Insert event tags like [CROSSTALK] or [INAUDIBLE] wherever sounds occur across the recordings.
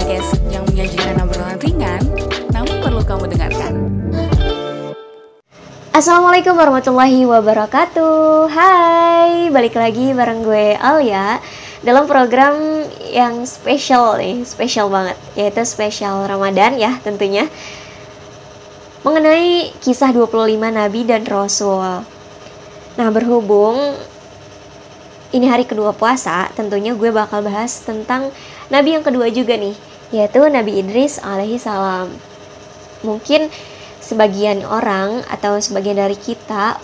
podcast yang menyajikan obrolan ringan, namun perlu kamu dengarkan. Assalamualaikum warahmatullahi wabarakatuh. Hai, balik lagi bareng gue Alia Dalam program yang spesial nih, spesial banget Yaitu spesial Ramadan ya tentunya. Mengenai kisah 25 Nabi dan Rasul. Nah berhubung ini hari kedua puasa Tentunya gue bakal bahas tentang Nabi yang kedua juga nih Yaitu Nabi Idris alaihi salam Mungkin sebagian orang atau sebagian dari kita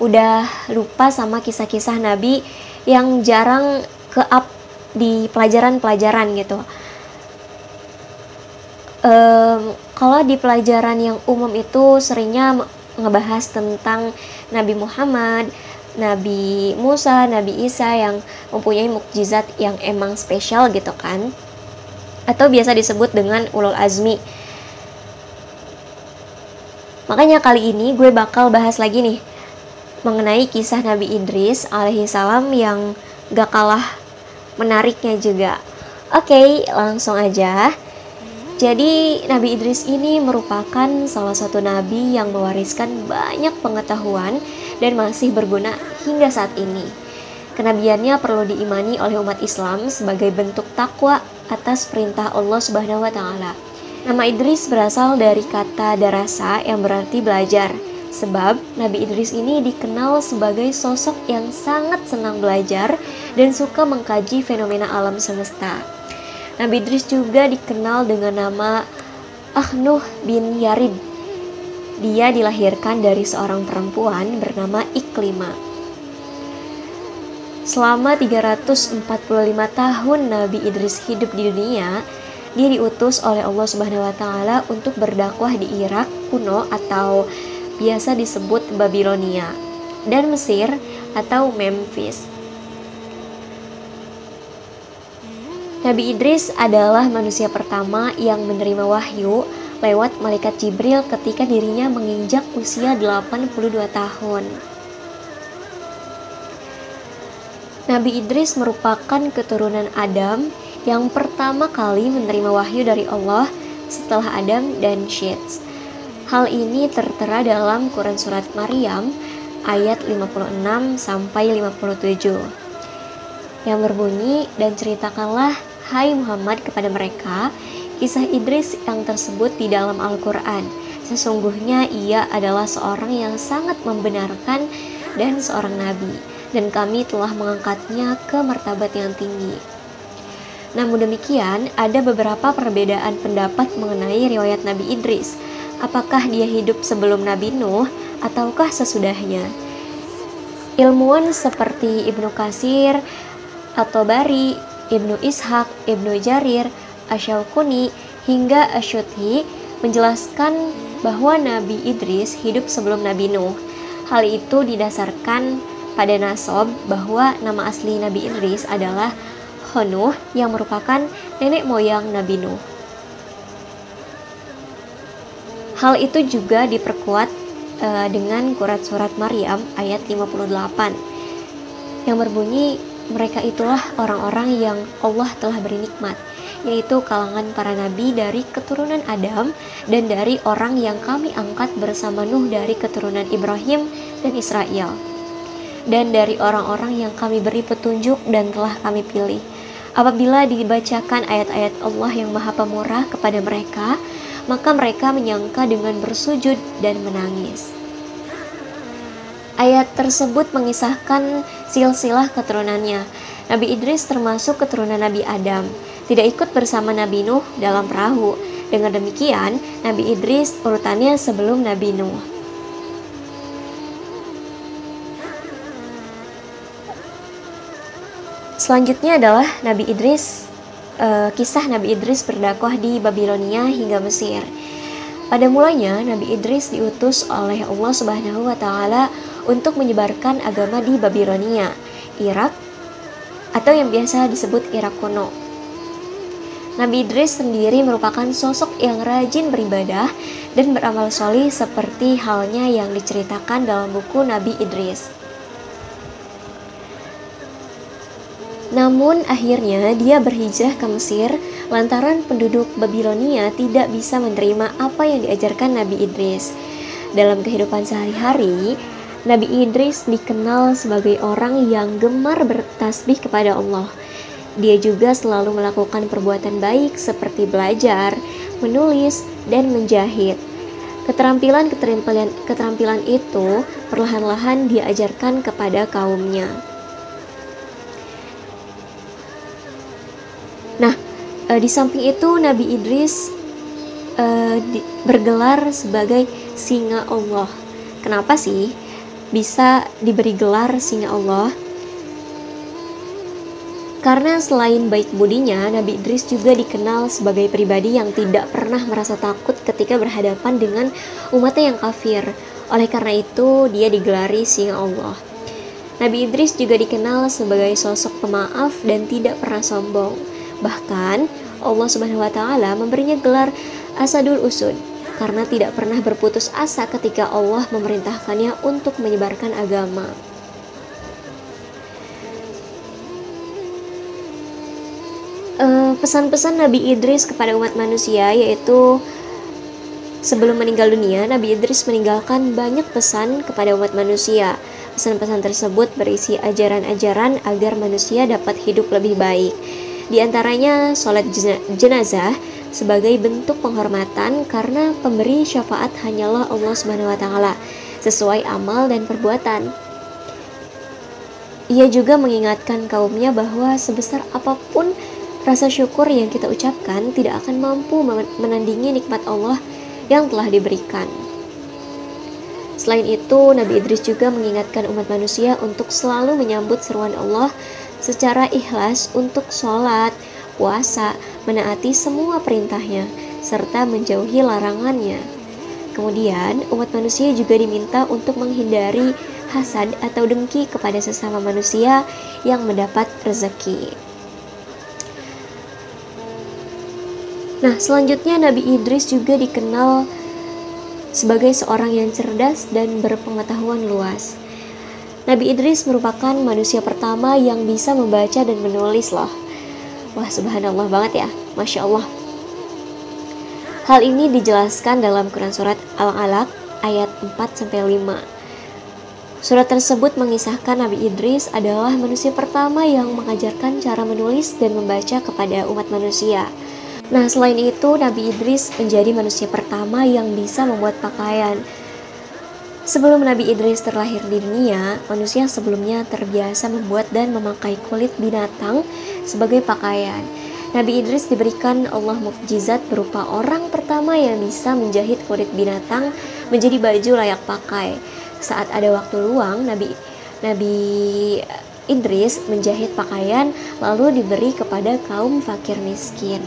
udah lupa sama kisah-kisah Nabi yang jarang ke up di pelajaran-pelajaran gitu. Um, kalau di pelajaran yang umum itu seringnya ngebahas tentang Nabi Muhammad, Nabi Musa, Nabi Isa yang mempunyai mukjizat yang emang spesial gitu kan. Atau biasa disebut dengan ulul azmi Makanya kali ini gue bakal bahas lagi nih mengenai kisah Nabi Idris alaihi salam yang gak kalah menariknya juga. Oke, langsung aja. Jadi Nabi Idris ini merupakan salah satu nabi yang mewariskan banyak pengetahuan dan masih berguna hingga saat ini. Kenabiannya perlu diimani oleh umat Islam sebagai bentuk takwa atas perintah Allah Subhanahu wa taala. Nama Idris berasal dari kata darasa yang berarti belajar. Sebab Nabi Idris ini dikenal sebagai sosok yang sangat senang belajar dan suka mengkaji fenomena alam semesta. Nabi Idris juga dikenal dengan nama Ahnuh bin Yarid. Dia dilahirkan dari seorang perempuan bernama Iklima. Selama 345 tahun Nabi Idris hidup di dunia, dia diutus oleh Allah Subhanahu wa taala untuk berdakwah di Irak kuno atau biasa disebut Babilonia dan Mesir atau Memphis. Nabi Idris adalah manusia pertama yang menerima wahyu lewat malaikat Jibril ketika dirinya menginjak usia 82 tahun. Nabi Idris merupakan keturunan Adam yang pertama kali menerima wahyu dari Allah setelah Adam dan Syeds. Hal ini tertera dalam Quran Surat Maryam ayat 56 sampai 57 yang berbunyi dan ceritakanlah hai Muhammad kepada mereka kisah Idris yang tersebut di dalam Al-Quran sesungguhnya ia adalah seorang yang sangat membenarkan dan seorang nabi dan kami telah mengangkatnya ke martabat yang tinggi namun demikian, ada beberapa perbedaan pendapat mengenai riwayat Nabi Idris. Apakah dia hidup sebelum Nabi Nuh ataukah sesudahnya? Ilmuwan seperti Ibnu Kasir, atau Bari, Ibnu Ishaq, Ibnu Jarir, Asyaukuni, hingga Asyuti menjelaskan bahwa Nabi Idris hidup sebelum Nabi Nuh. Hal itu didasarkan pada nasob bahwa nama asli Nabi Idris adalah Honuh yang merupakan nenek moyang Nabi Nuh. Hal itu juga diperkuat uh, dengan Quran Surat Maryam ayat 58 yang berbunyi mereka itulah orang-orang yang Allah telah beri nikmat yaitu kalangan para nabi dari keturunan Adam dan dari orang yang kami angkat bersama Nuh dari keturunan Ibrahim dan Israel dan dari orang-orang yang kami beri petunjuk dan telah kami pilih Apabila dibacakan ayat-ayat Allah yang Maha Pemurah kepada mereka, maka mereka menyangka dengan bersujud dan menangis. Ayat tersebut mengisahkan silsilah keturunannya. Nabi Idris termasuk keturunan Nabi Adam, tidak ikut bersama Nabi Nuh dalam perahu. Dengan demikian, Nabi Idris urutannya sebelum Nabi Nuh. Selanjutnya adalah Nabi Idris, uh, kisah Nabi Idris berdakwah di Babilonia hingga Mesir. Pada mulanya Nabi Idris diutus oleh Allah Subhanahu wa taala untuk menyebarkan agama di Babilonia, Irak atau yang biasa disebut Irak kuno. Nabi Idris sendiri merupakan sosok yang rajin beribadah dan beramal solih seperti halnya yang diceritakan dalam buku Nabi Idris. Namun akhirnya dia berhijrah ke Mesir lantaran penduduk Babilonia tidak bisa menerima apa yang diajarkan Nabi Idris. Dalam kehidupan sehari-hari, Nabi Idris dikenal sebagai orang yang gemar bertasbih kepada Allah. Dia juga selalu melakukan perbuatan baik seperti belajar, menulis, dan menjahit. Keterampilan keterampilan keterampilan itu perlahan-lahan diajarkan kepada kaumnya. Nah, e, di samping itu Nabi Idris e, di, bergelar sebagai singa Allah. Kenapa sih bisa diberi gelar singa Allah? Karena selain baik budinya, Nabi Idris juga dikenal sebagai pribadi yang tidak pernah merasa takut ketika berhadapan dengan umatnya yang kafir. Oleh karena itu, dia digelari singa Allah. Nabi Idris juga dikenal sebagai sosok pemaaf dan tidak pernah sombong. Bahkan, Allah Subhanahu wa taala memberinya gelar Asadul Usud karena tidak pernah berputus asa ketika Allah memerintahkannya untuk menyebarkan agama. Eh, pesan-pesan Nabi Idris kepada umat manusia yaitu sebelum meninggal dunia Nabi Idris meninggalkan banyak pesan kepada umat manusia. Pesan-pesan tersebut berisi ajaran-ajaran agar manusia dapat hidup lebih baik. Di antaranya sholat jenazah sebagai bentuk penghormatan karena pemberi syafaat hanyalah Allah Subhanahu wa taala sesuai amal dan perbuatan. Ia juga mengingatkan kaumnya bahwa sebesar apa pun Rasa syukur yang kita ucapkan tidak akan mampu menandingi nikmat Allah yang telah diberikan. Selain itu, Nabi Idris juga mengingatkan umat manusia untuk selalu menyambut seruan Allah secara ikhlas untuk sholat, puasa, menaati semua perintahnya, serta menjauhi larangannya. Kemudian, umat manusia juga diminta untuk menghindari hasad atau dengki kepada sesama manusia yang mendapat rezeki. Nah, selanjutnya Nabi Idris juga dikenal sebagai seorang yang cerdas dan berpengetahuan luas. Nabi Idris merupakan manusia pertama yang bisa membaca dan menulis loh. Wah, subhanallah banget ya. Masya Allah. Hal ini dijelaskan dalam Quran Surat Al-Alaq ayat 4-5. Surat tersebut mengisahkan Nabi Idris adalah manusia pertama yang mengajarkan cara menulis dan membaca kepada umat manusia. Nah, selain itu, Nabi Idris menjadi manusia pertama yang bisa membuat pakaian. Sebelum Nabi Idris terlahir di dunia, manusia sebelumnya terbiasa membuat dan memakai kulit binatang sebagai pakaian. Nabi Idris diberikan Allah mukjizat berupa orang pertama yang bisa menjahit kulit binatang menjadi baju layak pakai. Saat ada waktu luang, Nabi Nabi Idris menjahit pakaian lalu diberi kepada kaum fakir miskin.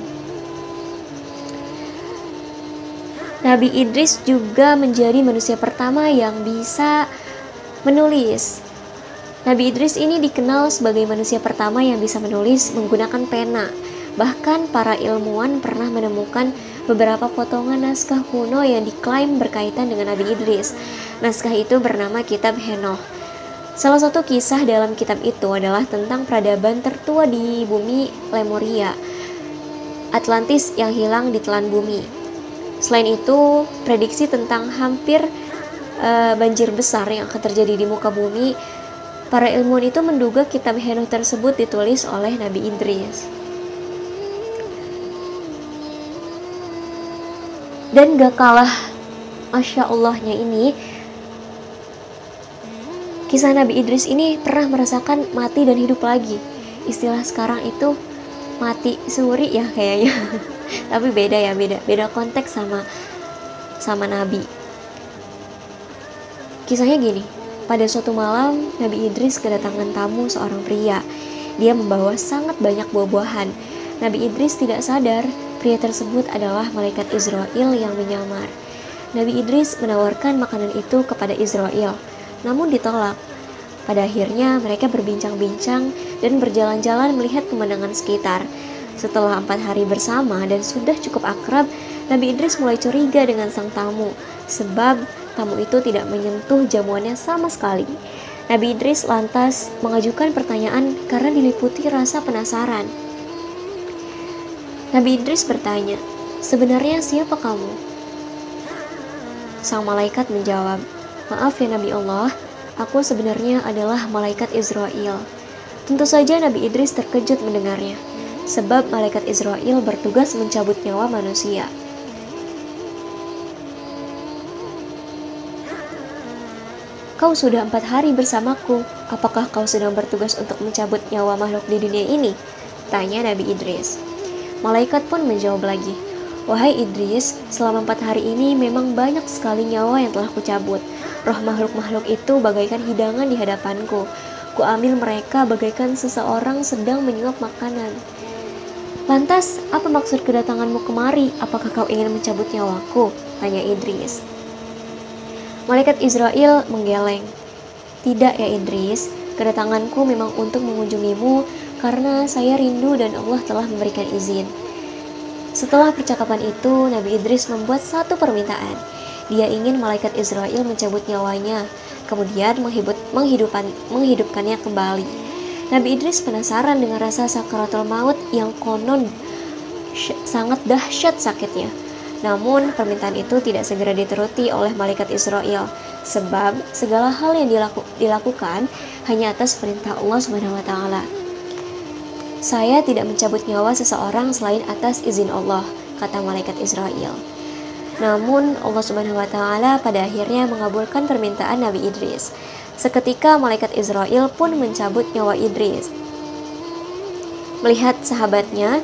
Nabi Idris juga menjadi manusia pertama yang bisa menulis. Nabi Idris ini dikenal sebagai manusia pertama yang bisa menulis menggunakan pena. Bahkan para ilmuwan pernah menemukan beberapa potongan naskah kuno yang diklaim berkaitan dengan Nabi Idris. Naskah itu bernama Kitab Henoh. Salah satu kisah dalam kitab itu adalah tentang peradaban tertua di bumi Lemuria, Atlantis yang hilang di telan bumi. Selain itu, prediksi tentang hampir uh, banjir besar yang akan terjadi di muka bumi, para ilmuwan itu menduga kitab Henoh tersebut ditulis oleh Nabi Idris. Dan gak kalah Masya Allahnya ini Kisah Nabi Idris ini pernah merasakan mati dan hidup lagi Istilah sekarang itu mati suri ya kayaknya. [LAUGHS] Tapi beda ya beda beda konteks sama sama Nabi. Kisahnya gini pada suatu malam Nabi Idris kedatangan tamu seorang pria. Dia membawa sangat banyak buah-buahan. Nabi Idris tidak sadar pria tersebut adalah malaikat Israel yang menyamar. Nabi Idris menawarkan makanan itu kepada Israel namun ditolak pada akhirnya mereka berbincang-bincang dan berjalan-jalan melihat pemandangan sekitar. Setelah empat hari bersama dan sudah cukup akrab, Nabi Idris mulai curiga dengan sang tamu, sebab tamu itu tidak menyentuh jamuannya sama sekali. Nabi Idris lantas mengajukan pertanyaan karena diliputi rasa penasaran. Nabi Idris bertanya, "Sebenarnya siapa kamu?" Sang malaikat menjawab, "Maaf ya Nabi Allah, aku sebenarnya adalah malaikat Israel." Tentu saja Nabi Idris terkejut mendengarnya, sebab malaikat Israel bertugas mencabut nyawa manusia. Kau sudah empat hari bersamaku. Apakah kau sedang bertugas untuk mencabut nyawa makhluk di dunia ini? Tanya Nabi Idris. Malaikat pun menjawab lagi, Wahai Idris, selama empat hari ini memang banyak sekali nyawa yang telah kucabut. Roh makhluk-makhluk itu bagaikan hidangan di hadapanku. Kuambil mereka bagaikan seseorang sedang menyuap makanan. Lantas, apa maksud kedatanganmu kemari? Apakah kau ingin mencabut nyawaku? Tanya Idris. Malaikat Israel menggeleng. Tidak ya Idris, kedatanganku memang untuk mengunjungimu karena saya rindu dan Allah telah memberikan izin. Setelah percakapan itu, Nabi Idris membuat satu permintaan. Dia ingin malaikat Israel mencabut nyawanya, kemudian menghidupan, menghidupkannya kembali. Nabi Idris penasaran dengan rasa sakaratul maut yang konon sangat dahsyat sakitnya. Namun, permintaan itu tidak segera diteruti oleh malaikat Israel, sebab segala hal yang dilaku, dilakukan hanya atas perintah Allah taala. Saya tidak mencabut nyawa seseorang selain atas izin Allah, kata malaikat Israel. Namun, Allah Subhanahu wa taala pada akhirnya mengabulkan permintaan Nabi Idris. Seketika malaikat Israel pun mencabut nyawa Idris. Melihat sahabatnya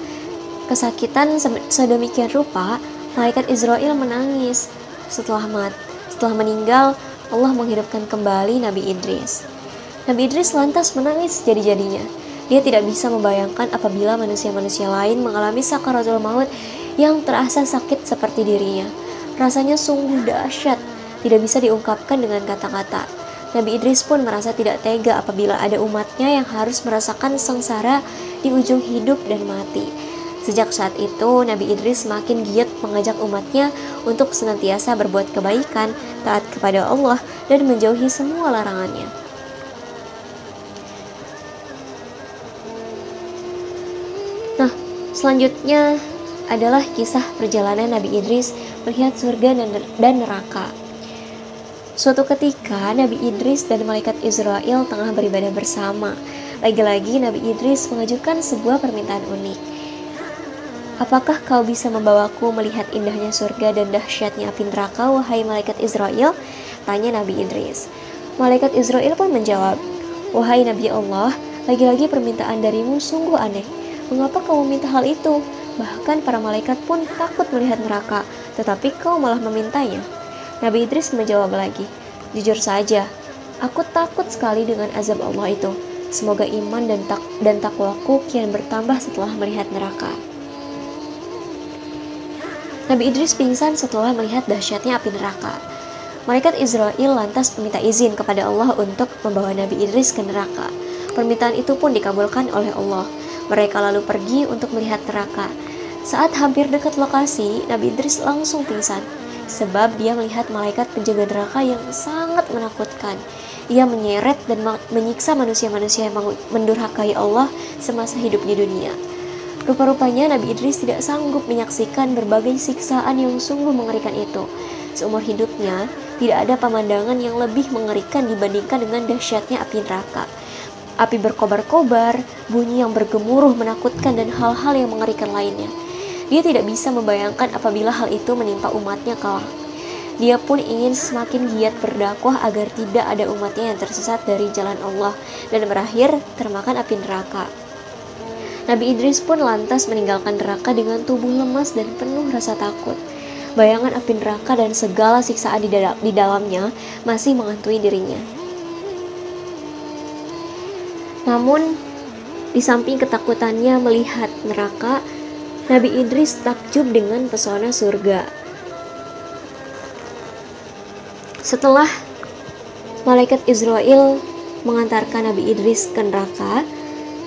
kesakitan sedemikian rupa, Malaikat Israel menangis. Setelah mat, setelah meninggal, Allah menghidupkan kembali Nabi Idris. Nabi Idris lantas menangis jadi-jadinya. Dia tidak bisa membayangkan apabila manusia-manusia lain mengalami sakaratul maut yang terasa sakit seperti dirinya. Rasanya sungguh dahsyat, tidak bisa diungkapkan dengan kata-kata. Nabi Idris pun merasa tidak tega apabila ada umatnya yang harus merasakan sengsara di ujung hidup dan mati. Sejak saat itu, Nabi Idris semakin giat mengajak umatnya untuk senantiasa berbuat kebaikan, taat kepada Allah, dan menjauhi semua larangannya. Selanjutnya adalah kisah perjalanan Nabi Idris melihat surga dan neraka. Suatu ketika, Nabi Idris dan malaikat Israel tengah beribadah bersama. Lagi-lagi, Nabi Idris mengajukan sebuah permintaan unik. Apakah kau bisa membawaku melihat indahnya surga dan dahsyatnya api neraka, wahai malaikat Israel? Tanya Nabi Idris. Malaikat Israel pun menjawab, Wahai Nabi Allah, lagi-lagi permintaan darimu sungguh aneh. Mengapa kau meminta hal itu? Bahkan para malaikat pun takut melihat neraka, tetapi kau malah memintanya. Nabi Idris menjawab lagi, Jujur saja, aku takut sekali dengan azab Allah itu. Semoga iman dan, tak dan takwaku kian bertambah setelah melihat neraka. Nabi Idris pingsan setelah melihat dahsyatnya api neraka. Malaikat Israel lantas meminta izin kepada Allah untuk membawa Nabi Idris ke neraka. Permintaan itu pun dikabulkan oleh Allah. Mereka lalu pergi untuk melihat neraka. Saat hampir dekat lokasi, Nabi Idris langsung pingsan sebab dia melihat malaikat penjaga neraka yang sangat menakutkan. Ia menyeret dan menyiksa manusia-manusia yang mendurhakai Allah semasa hidup di dunia. Rupa-rupanya Nabi Idris tidak sanggup menyaksikan berbagai siksaan yang sungguh mengerikan itu. Seumur hidupnya, tidak ada pemandangan yang lebih mengerikan dibandingkan dengan dahsyatnya api neraka. Api berkobar-kobar, bunyi yang bergemuruh menakutkan dan hal-hal yang mengerikan lainnya. Dia tidak bisa membayangkan apabila hal itu menimpa umatnya kelak. Dia pun ingin semakin giat berdakwah agar tidak ada umatnya yang tersesat dari jalan Allah dan berakhir termakan api neraka. Nabi Idris pun lantas meninggalkan neraka dengan tubuh lemas dan penuh rasa takut. Bayangan api neraka dan segala siksaan di, dal di dalamnya masih menghantui dirinya. Namun, di samping ketakutannya melihat neraka, Nabi Idris takjub dengan pesona surga. Setelah malaikat Israel mengantarkan Nabi Idris ke neraka,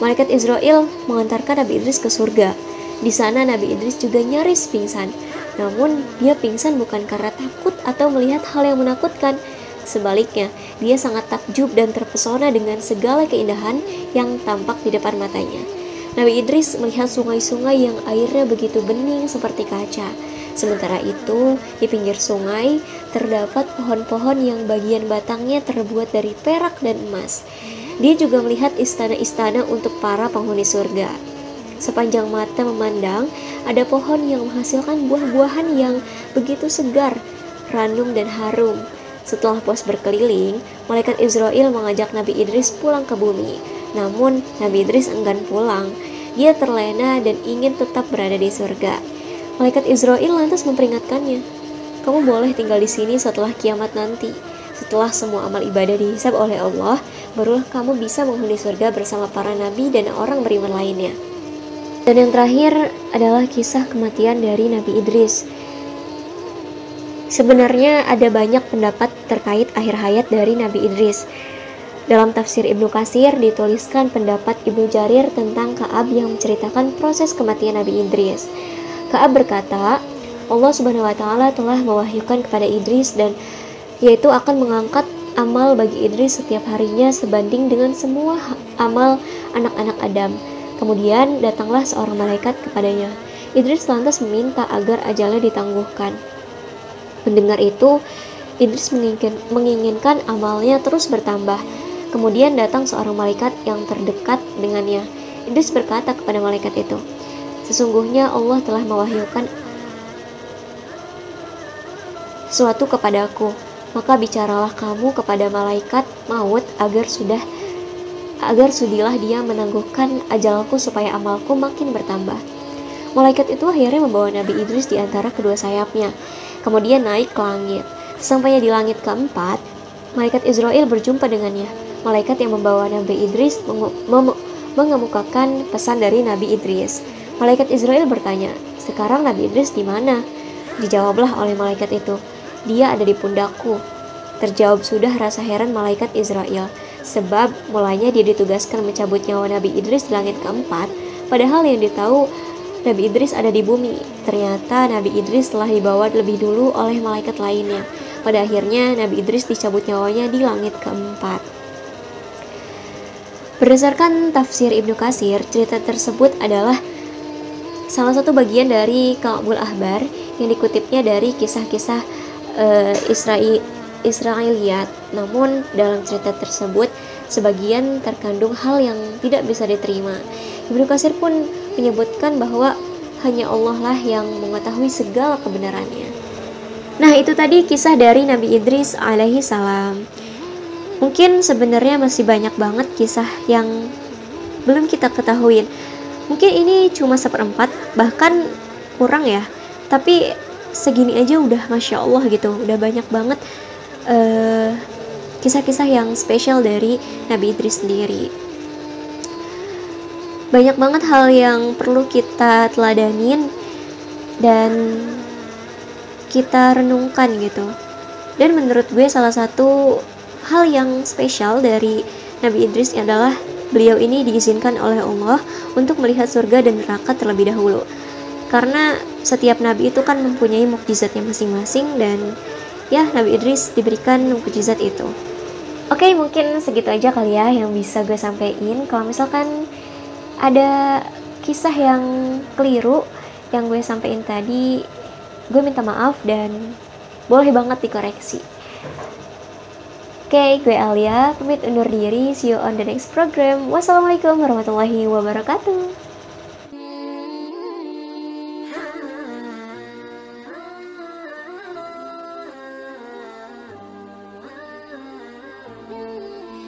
Malaikat Israel mengantarkan Nabi Idris ke surga. Di sana Nabi Idris juga nyaris pingsan. Namun dia pingsan bukan karena takut atau melihat hal yang menakutkan, Sebaliknya, dia sangat takjub dan terpesona dengan segala keindahan yang tampak di depan matanya. Nabi Idris melihat sungai-sungai yang airnya begitu bening seperti kaca. Sementara itu, di pinggir sungai terdapat pohon-pohon yang bagian batangnya terbuat dari perak dan emas. Dia juga melihat istana-istana untuk para penghuni surga. Sepanjang mata memandang, ada pohon yang menghasilkan buah-buahan yang begitu segar, ranum dan harum. Setelah puas berkeliling, malaikat Israel mengajak Nabi Idris pulang ke bumi. Namun, Nabi Idris enggan pulang. Dia terlena dan ingin tetap berada di surga. Malaikat Israel lantas memperingatkannya, "Kamu boleh tinggal di sini setelah kiamat nanti. Setelah semua amal ibadah dihisab oleh Allah, barulah kamu bisa menghuni surga bersama para nabi dan orang beriman lainnya." Dan yang terakhir adalah kisah kematian dari Nabi Idris. Sebenarnya ada banyak pendapat terkait akhir hayat dari Nabi Idris. Dalam tafsir Ibnu Kasir dituliskan pendapat Ibnu Jarir tentang Kaab yang menceritakan proses kematian Nabi Idris. Kaab berkata, Allah Subhanahu wa taala telah mewahyukan kepada Idris dan yaitu akan mengangkat amal bagi Idris setiap harinya sebanding dengan semua amal anak-anak Adam Kemudian datanglah seorang malaikat kepadanya. Idris lantas meminta agar ajalnya ditangguhkan. Mendengar itu, Idris menginginkan, menginginkan amalnya terus bertambah. Kemudian datang seorang malaikat yang terdekat dengannya. Idris berkata kepada malaikat itu, Sesungguhnya Allah telah mewahyukan sesuatu kepadaku, maka bicaralah kamu kepada malaikat maut agar sudah agar sudilah dia menangguhkan ajalku supaya amalku makin bertambah. Malaikat itu akhirnya membawa Nabi Idris di antara kedua sayapnya, kemudian naik ke langit. Sampainya di langit keempat, malaikat Israel berjumpa dengannya. Malaikat yang membawa Nabi Idris mengemukakan pesan dari Nabi Idris. Malaikat Israel bertanya, "Sekarang Nabi Idris di mana?" Dijawablah oleh malaikat itu, "Dia ada di pundakku." Terjawab sudah rasa heran malaikat Israel. Sebab mulanya dia ditugaskan mencabut nyawa Nabi Idris di langit keempat, padahal yang ditahu Nabi Idris ada di bumi. Ternyata Nabi Idris telah dibawa lebih dulu oleh malaikat lainnya. Pada akhirnya Nabi Idris dicabut nyawanya di langit keempat. Berdasarkan tafsir Ibnu Kasir, cerita tersebut adalah salah satu bagian dari Ka'bul Ahbar yang dikutipnya dari kisah-kisah uh, Israel Israiliyat. Namun dalam cerita tersebut sebagian terkandung hal yang tidak bisa diterima. Ibnu Kasir pun menyebutkan bahwa hanya Allah lah yang mengetahui segala kebenarannya. Nah, itu tadi kisah dari Nabi Idris alaihi salam. Mungkin sebenarnya masih banyak banget kisah yang belum kita ketahui. Mungkin ini cuma seperempat, bahkan kurang ya. Tapi segini aja udah masya Allah gitu, udah banyak banget kisah kisah-kisah yang spesial dari Nabi Idris sendiri. Banyak banget hal yang perlu kita teladanin dan kita renungkan gitu. Dan menurut gue salah satu hal yang spesial dari Nabi Idris adalah beliau ini diizinkan oleh Allah untuk melihat surga dan neraka terlebih dahulu. Karena setiap nabi itu kan mempunyai mukjizatnya masing-masing dan ya Nabi Idris diberikan mukjizat itu. Oke, mungkin segitu aja kali ya yang bisa gue sampaikan. Kalau misalkan ada kisah yang keliru yang gue sampaikan tadi, gue minta maaf dan boleh banget dikoreksi. Oke, gue Alia, pamit undur diri. See you on the next program. Wassalamualaikum warahmatullahi wabarakatuh.